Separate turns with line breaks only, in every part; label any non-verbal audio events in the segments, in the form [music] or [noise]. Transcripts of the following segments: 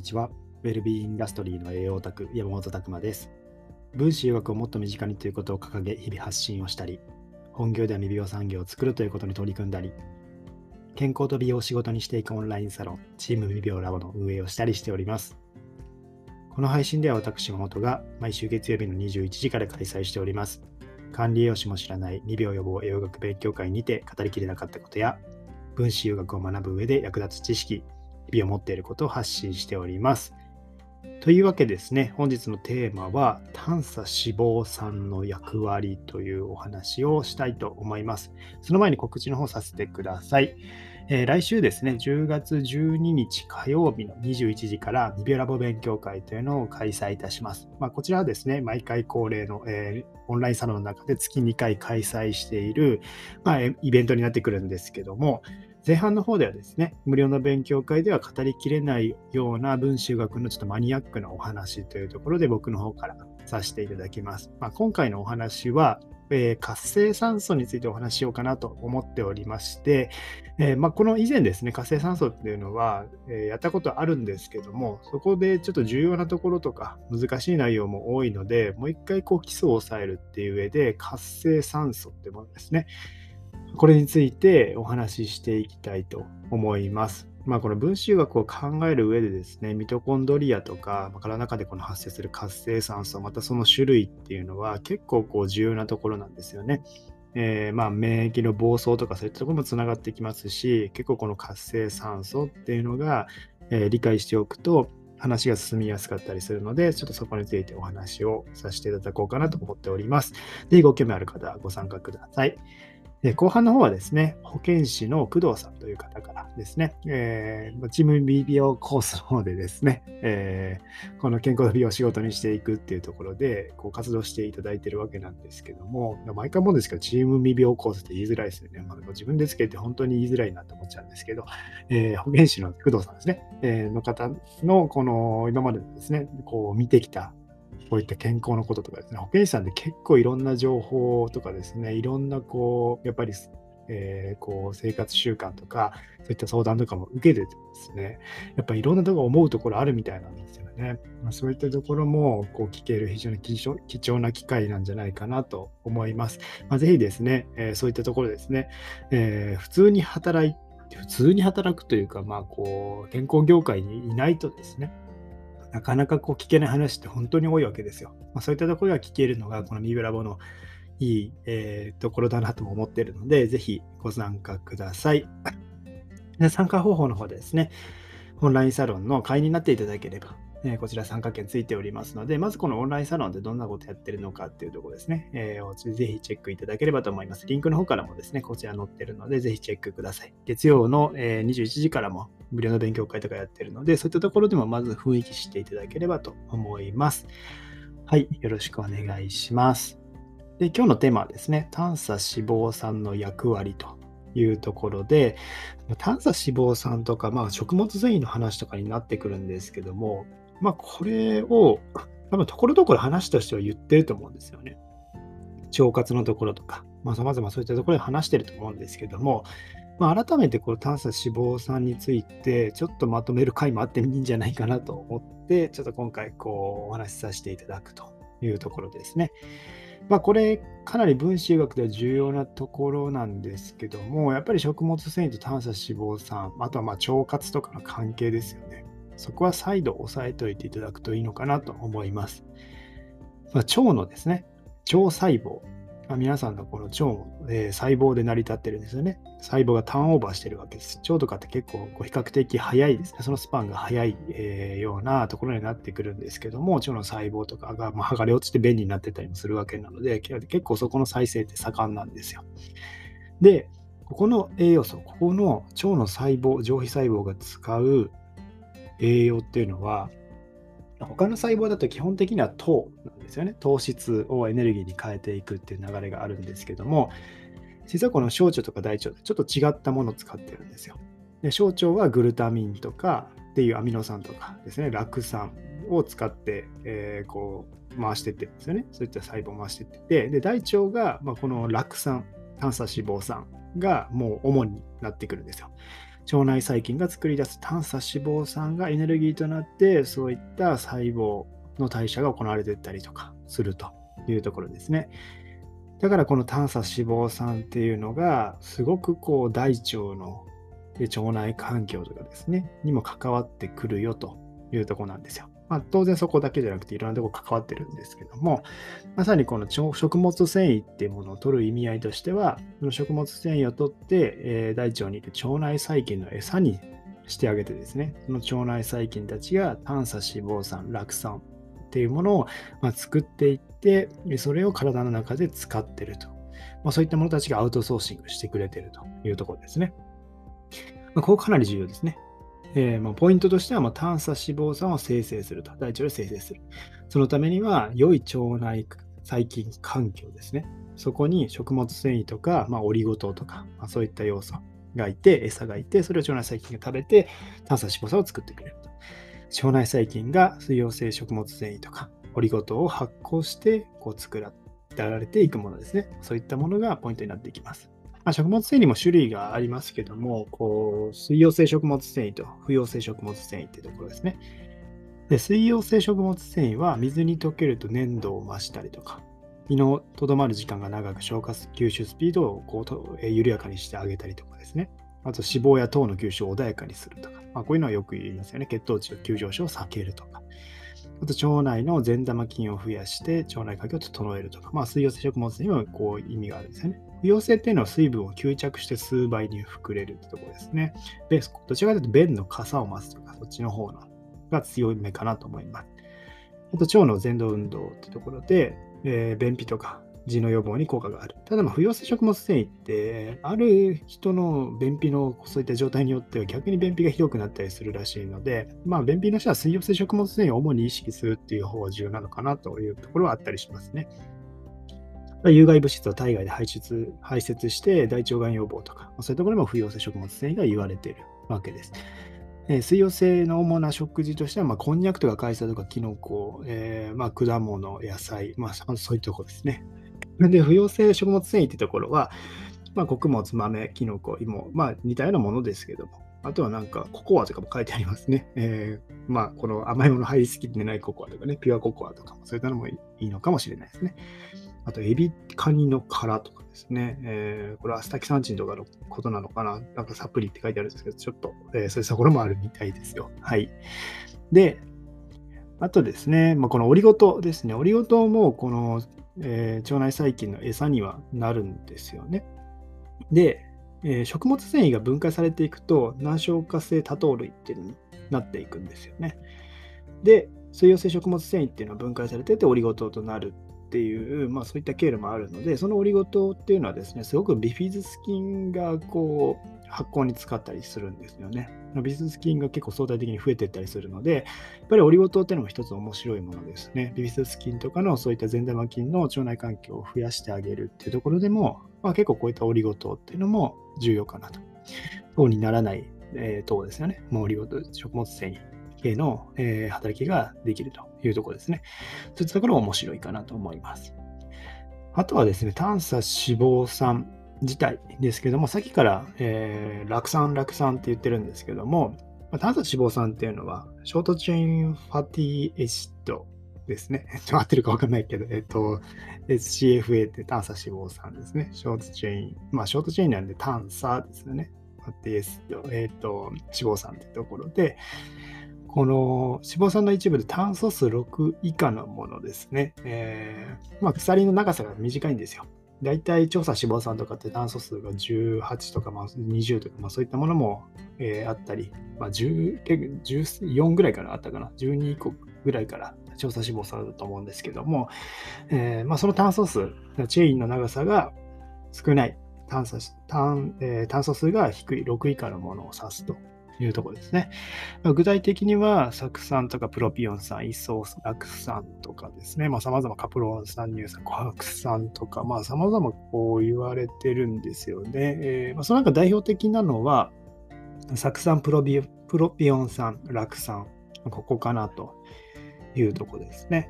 にちは。ウェルビーインダストリーの栄養オタク、山本拓馬です。分子医学をもっと身近にということを掲げ、日々発信をしたり、本業では未病産業を作るということに取り組んだり、健康と美容を仕事にしていくオンラインサロン、チーム未病ラボの運営をしたりしております。この配信では私、山本が毎週月曜日の21時から開催しております。管理栄養士も知らない未病予防栄養学勉強会にて語りきれなかったことや、分子医学を学ぶ上で役立つ知識、美を持っていることを発信しております。というわけですね、本日のテーマは、短鎖脂肪酸の役割というお話をしたいと思います。その前に告知の方させてください。えー、来週ですね、10月12日火曜日の21時からニビオラボ勉強会というのを開催いたします。まあ、こちらはですね、毎回恒例の、えー、オンラインサロンの中で月2回開催している、まあ、イベントになってくるんですけども、前半の方ではですね、無料の勉強会では語りきれないような文集学のちょっとマニアックなお話というところで僕の方からさせていただきます。まあ、今回のお話は、えー、活性酸素についてお話しようかなと思っておりまして、えー、まあ、この以前ですね、活性酸素っていうのは、えー、やったことあるんですけども、そこでちょっと重要なところとか難しい内容も多いので、もう一回こう基礎を抑えるっていう上で、活性酸素ってものですね。これについてお話ししていきたいと思います。まあ、この分子学を考える上でですね、ミトコンドリアとか、体の中でこの発生する活性酸素、またその種類っていうのは結構こう重要なところなんですよね。えー、まあ免疫の暴走とかそういったところもつながってきますし、結構この活性酸素っていうのが、え、理解しておくと話が進みやすかったりするので、ちょっとそこについてお話をさせていただこうかなと思っております。で、ご興味ある方はご参加ください。で後半の方はですね、保健師の工藤さんという方からですね、えー、チーム美容コースの方でですね、えー、この健康の美容を仕事にしていくっていうところで、こう活動していただいているわけなんですけども、毎回思うんですけど、チーム美容コースって言いづらいですよね。まあ、自分でつけて本当に言いづらいなと思っちゃうんですけど、えー、保健師の工藤さんですね、えー、の方のこの今までですね、こう見てきたこういった健康のこととかですね、保健師さんで結構いろんな情報とかですね、いろんなこう、やっぱり、えー、こう生活習慣とか、そういった相談とかも受けててですね、やっぱりいろんなところ思うところあるみたいなんですよね。まあ、そういったところもこう聞ける非常に貴重な機会なんじゃないかなと思います。まあ、ぜひですね、えー、そういったところですね、えー、普通に働いて、普通に働くというか、まあ、こう健康業界にいないとですね、なかなかこう聞けない話って本当に多いわけですよ。まあ、そういったところが聞けるのが、このミブラボのいい、えー、ところだなとも思っているので、ぜひご参加ください。で参加方法の方ですね、オンラインサロンの会員になっていただければ、え、こちら参加券ついておりますので、まずこのオンラインサロンでどんなことやってるのかっていうところですね、えー、ぜひチェックいただければと思います。リンクの方からもですね、こちら載ってるので、ぜひチェックください。月曜の、え、21時からも無料の勉強会とかやってるので、そういったところでもまず雰囲気していただければと思います。はい、よろしくお願いします。で今日のテーマはですね、短鎖脂肪酸の役割というところで、短鎖脂肪酸とか、まあ、食物繊維の話とかになってくるんですけども、まあ、これを多分ところどころ話としては言ってると思うんですよね。腸活のところとか、まあ、様々そういったところで話してると思うんですけども、まあ、改めてこの短鎖脂肪酸についてちょっとまとめる回もあってもいいんじゃないかなと思って、ちょっと今回こうお話しさせていただくというところですね。まあ、これかなり分子医学では重要なところなんですけども、やっぱり食物繊維と短鎖脂肪酸、あとはま腸活とかの関係ですよね。そこは再度押さえておいていただくといいのかなと思います。まあ、腸のですね、腸細胞。まあ、皆さんのこの腸も、えー、細胞で成り立ってるんですよね。細胞がターンオーバーしてるわけです。腸とかって結構こう比較的早いですね。そのスパンが早い、えー、ようなところになってくるんですけども、腸の細胞とかが、まあ、剥がれ落ちて便利になってたりもするわけなので、結構そこの再生って盛んなんですよ。で、ここの栄養素、ここの腸の細胞、上皮細胞が使う栄養っていうのは、他の細胞だと基本的には糖なんですよね。糖質をエネルギーに変えていくっていう流れがあるんですけども、実はこの小腸とか大腸でちょっと違ったものを使ってるんですよ。で小腸はグルタミンとかっていうアミノ酸とかですね、酪酸を使って、えー、こう回してってるんですよね。そういった細胞を回してって、で大腸が、まあ、この酪酸、炭鎖脂肪酸がもう主になってくるんですよ。腸内細菌が作り出す短鎖脂肪酸がエネルギーとなって、そういった細胞の代謝が行われていったりとかするというところですね。だからこの短鎖脂肪酸っていうのがすごくこう大腸の腸内環境とかですね、にも関わってくるよというとこなんですよ。まあ、当然そこだけじゃなくていろんなとこ関わってるんですけども、まさにこの食物繊維っていうものを取る意味合いとしては、この食物繊維を取って、えー、大腸にいる腸内細菌の餌にしてあげてですね、その腸内細菌たちが短鎖脂肪酸、酪酸っていうものを、ま作っていって、それを体の中で使ってると。まあ、そういったものたちがアウトソーシングしてくれてるというところですね。まあ、ここかなり重要ですね。えー、まあ、ポイントとしては、まあ、短鎖脂肪酸を生成すると。大腸で生成する。そのためには、良い腸内細菌環境ですね。そこに食物繊維とか、まあ、オリゴ糖とか、まあ、そういった要素がいて、餌がいて、それを腸内細菌が食べて、短鎖脂肪酸を作ってくれると。腸内細菌が水溶性食物繊維とか、オリゴ糖を発酵して、こう作られていくものですね。そういったものがポイントになっていきます。まあ、食物繊維にも種類がありますけども、こう水溶性食物繊維と不溶性食物繊維ってところですね。で水溶性食物繊維は水に溶けると粘度を増したりとか、胃のとどまる時間が長く消化吸収スピードをこうと緩やかにしてあげたりとかですね。あと脂肪や糖の吸収を穏やかにするとか、まあ、こういうのはよく言いますよね。血糖値の急上昇を避けるとか。あと腸内の善玉菌を増やして腸内環境を整えるとか、まあ、水溶性食物にもこう意味があるんですよね。不溶性っていうのは水分を吸着して数倍に膨れるってところですね。で、どちらかというと便の傘を増すとか、そっちの方のが強い目かなと思います。あと腸の前動運動ってところで、えー、便秘とか痔の予防に効果がある。ただ、不溶性食物繊維って、ある人の便秘のそういった状態によっては逆に便秘がひどくなったりするらしいので、まあ、便秘の人は水溶性食物繊維を主に意識するっていう方が重要なのかなというところはあったりしますね。有害物質を体外で排出排泄して大腸がん予防とか、そういうところでも不溶性食物繊維が言われているわけです。え、水溶性の主な食事としては、まあ、こんにゃくとか海藻とかキノコ、えー、まあ、果物、野菜、まあ、そういうところですね。で、不溶性食物繊維ってところは、まあ、穀物、豆、キノコ、芋、まあ、似たようなものですけども、あとはなんか、ココアとかも書いてありますね。えー、まあ、この甘いもの入りすぎてないココアとかね、ピュアココアとかも、そういったのもいいのかもしれないですね。あと、エビカニの殻とかですね。えー、これはアスタキサンチンとかのことなのかななんかサプリって書いてあるんですけど、ちょっと、えー、そういうところもあるみたいですよ。はい。で、あとですね、まあ、このオリゴ糖ですね。オリゴ糖も、この、えー、腸内細菌の餌にはなるんですよね。で、えー、食物繊維が分解されていくと、難消化性多糖類っていうのになっていくんですよね。で、水溶性食物繊維っていうのは分解されててオリゴ糖となるっていう、まあ、そういった経路もあるので、そのオリゴ糖っていうのはですね、すごくビフィズス菌がこう発酵に使ったりするんですよね。ビフィズス菌が結構相対的に増えていったりするので、やっぱりオリゴ糖っていうのも一つ面白いものですね。ビフィズス菌とかのそういった善玉菌の腸内環境を増やしてあげるっていうところでも、まあ、結構こういったオリゴ糖っていうのも重要かなと。糖にならない、えー、糖ですよね。もうオリゴ糖、食物繊維系の、えー、働きができるというところですね。そういったところ面白いかなと思います。あとはですね、短鎖脂肪酸自体ですけども、さっきから、えー、酪酸、酪酸って言ってるんですけども、まあ、短鎖脂肪酸っていうのは、ショートチェーンファティエシッドですね。ち [laughs] ょ合ってるかわかんないけど、えっと、SCFA って短鎖脂肪酸ですね。ショートチェーン。まあ、ショートチェーンなんで短鎖ですよね。ファティエシッド、えっと、脂肪酸ってところで、この脂肪酸の一部で炭素数6以下のものですね。えー、まあ、鎖の長さが短いんですよ。だいたい調査脂肪酸とかって炭素数が18とか、まあ、20とか、まあ、そういったものも、えー、あったり、まあ、14ぐらいからあったかな。12個ぐらいから調査脂肪酸だと思うんですけども、えー、まあ、その炭素数、チェーンの長さが少ない。炭素炭,、えー、炭素数が低い6以下のものを指すというところですね。具体的には、酢酸とかプロピオン酸、イソーラク酸とかですね、まあ、様々カプロン酸、乳酸、琥珀酸とか、まあ、様々こう言われてるんですよね。えー、まあ、その中代表的なのは、酢酸プロビプロピオン酸、ラク酸、ここかなというところですね。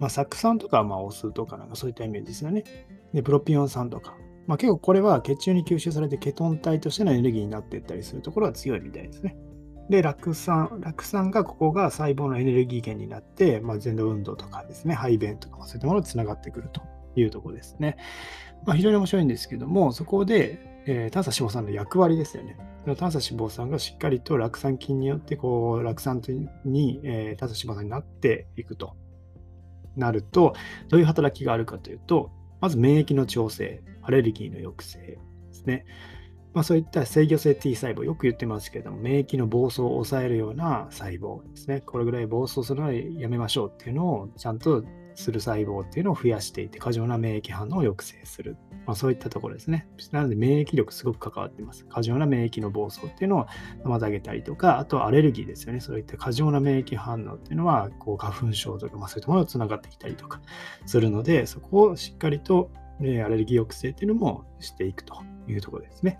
まあ、酢酸とかはまあお酢とかなんかそういったイメージですよね。で、プロピオン酸とか、まあ、結構これは血中に吸収されてケトン体としてのエネルギーになっていったりするところは強いみたいですね。で、酪酸、酪酸がここが細胞のエネルギー源になって、まあ、前動運動とかですね、排便とかそういったものにつながってくるというところですね。まあ、非常に面白いんですけども、そこで、えー、短鎖脂肪酸の役割ですよね。短鎖脂肪酸がしっかりと酪酸菌によってこう酪酸に、えー、短鎖脂肪酸になっていくとなると、どういう働きがあるかというと、まず免疫の調整、アレルギーの抑制ですね。まあ、そういった制御性 T 細胞、よく言ってますけれども、免疫の暴走を抑えるような細胞ですね。これぐらい暴走するのはやめましょうっていうのをちゃんとする細胞っていうのを増やしていて、過剰な免疫反応を抑制する。まあ、そういったところですね。なので、免疫力すごく関わっています。過剰な免疫の暴走っていうのを妨げたりとか、あとはアレルギーですよね。そういった過剰な免疫反応っていうのは、こう花粉症とか、まあ、そういったものとつながってきたりとかするので、そこをしっかりと、ね、アレルギー抑制っていうのもしていくというところですね。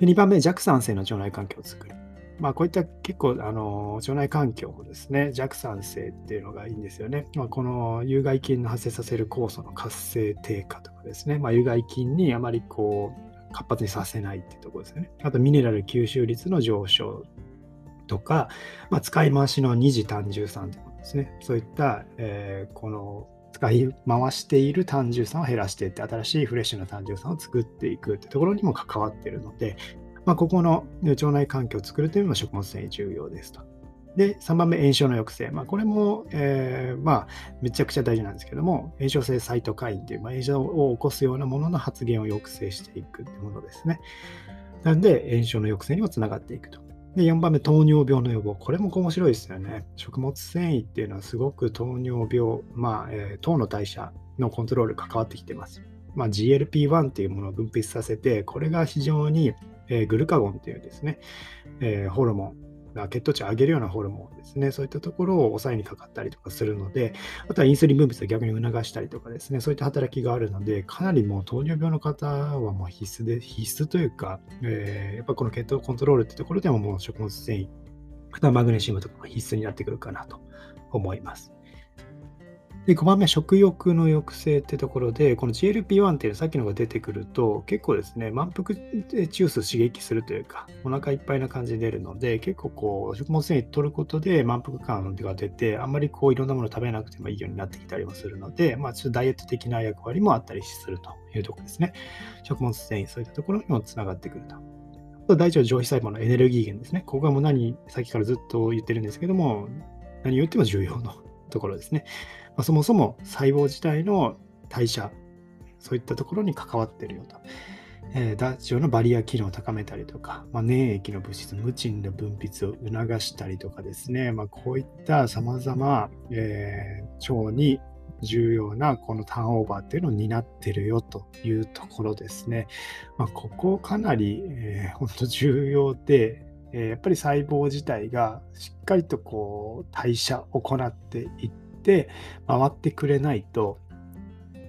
で2番目、弱酸性の腸内環境を作る。まあ、こういった結構、あの、腸内環境をですね、弱酸性っていうのがいいんですよね。まあ、この有害菌の発生させる酵素の活性低下とかですね、まあ、有害菌にあまりこう、活発にさせないっていうところですよね。あと、ミネラル吸収率の上昇とか、まあ、使い回しの二次単重酸ということですね。そういった、えー、この使い回している単重酸を減らしていって、新しいフレッシュな単重酸を作っていくってところにも関わっているので、まあ、ここの腸内環境を作るというのも食物繊維重要ですと。で、3番目、炎症の抑制。まあ、これも、えー、まあ、めちゃくちゃ大事なんですけども、炎症性サイトカインという、まあ、炎症を起こすようなものの発現を抑制していくというものですね。なので、炎症の抑制にもつながっていくと。で、4番目、糖尿病の予防。これも面白いですよね。食物繊維っていうのはすごく糖尿病、まあ、えー、糖の代謝のコントロール関わってきてます。まあ、GLP-1 っていうものを分泌させて、これが非常にえー、グルカゴンっていうですね、えー、ホルモン、血糖値を上げるようなホルモンですね、そういったところを抑えにかかったりとかするので、あとはインスリン分泌を逆に促したりとかですね、そういった働きがあるので、かなりもう糖尿病の方はもう必須で、必須というか、えー、やっぱこの血糖コントロールってところでももう食物繊維、マグネシウムとかが必須になってくるかなと思います。で、5番目、食欲の抑制ってところで、この GLP-1 っていうさっきのが出てくると、結構ですね、満腹中枢刺激するというか、お腹いっぱいな感じで出るので、結構こう、食物繊維取ることで満腹感が出て、あんまりこう、いろんなもの食べなくてもいいようになってきたりもするので、まあ、ちょっとダイエット的な役割もあったりするというところですね。食物繊維、そういったところにもつながってくると。あと大腸上皮細胞のエネルギー源ですね。ここはもう何、さっきからずっと言ってるんですけども、何言っても重要なところですね。まあ、そもそも細胞自体の代謝、そういったところに関わってるよと。えー、大腸のバリア機能を高めたりとか、まあ、粘液の物質、ムチンの分泌を促したりとかですね、まあ、こういったさまざま、腸に重要なこのターンオーバーっていうのを担ってるよというところですね。まあ、ここかなり、えー、本当重要で、えー、やっぱり細胞自体がしっかりとこう代謝を行っていって回ってくれないと、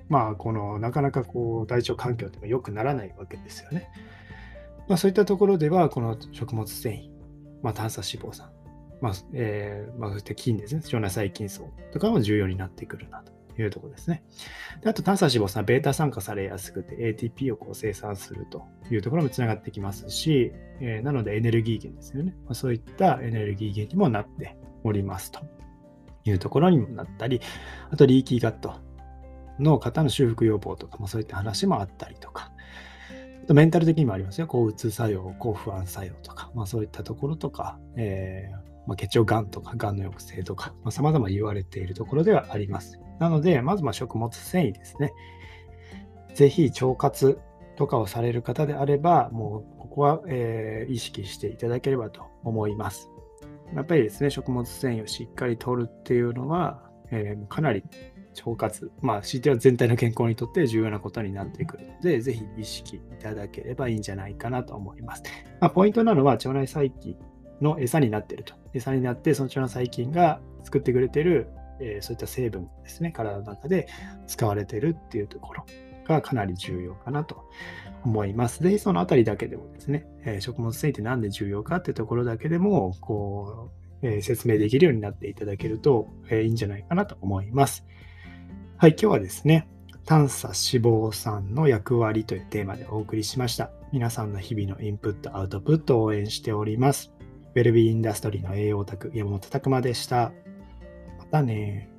まあ、このなかなかこう大腸環境って良くならないわけですよね。まあ、そういったところでは、この食物繊維、まあ、炭素脂肪酸、まあえーまあ、そういった菌ですね、腸内細菌層とかも重要になってくるなというところですね。であと、炭素脂肪酸はベータ酸化されやすくて ATP をこう生産するというところもつながってきますし、えー、なのでエネルギー源ですよね。まあ、そういったエネルギー源にもなっておりますと。いうところにもなったり、あとリーキーガットの方の修復予防とかもそういった話もあったりとか、あとメンタル的にもありますよ。抗うつ作用、抗不安作用とか、まあ、そういったところとか、えーまあ、血腸がんとか、がんの抑制とか、まあ、様々言われているところではあります。なので、まずま食物繊維ですね。ぜひ腸活とかをされる方であれば、もうここは、えー、意識していただければと思います。やっぱりですね、食物繊維をしっかりとるっていうのは、えー、かなり腸活、まあ、強いては全体の健康にとって重要なことになってくるので、ぜひ意識いただければいいんじゃないかなと思います。まあ、ポイントなのは、腸内細菌の餌になってると。餌になって、その腸内細菌が作ってくれてる、えー、そういった成分ですね、体の中で使われてるっていうところがかなり重要かなと思います。ぜひそのあたりだけでもですね、えー、食物繊維って何で重要かっていうところだけでも、こう、えー、説明できるようになっていただけると、え、いいんじゃないかなと思います。はい、今日はですね、短鎖脂肪酸の役割というテーマでお送りしました。皆さんの日々のインプット、アウトプットを応援しております。ウェルビーインダストリーの栄養オタク、山本拓馬でした。またね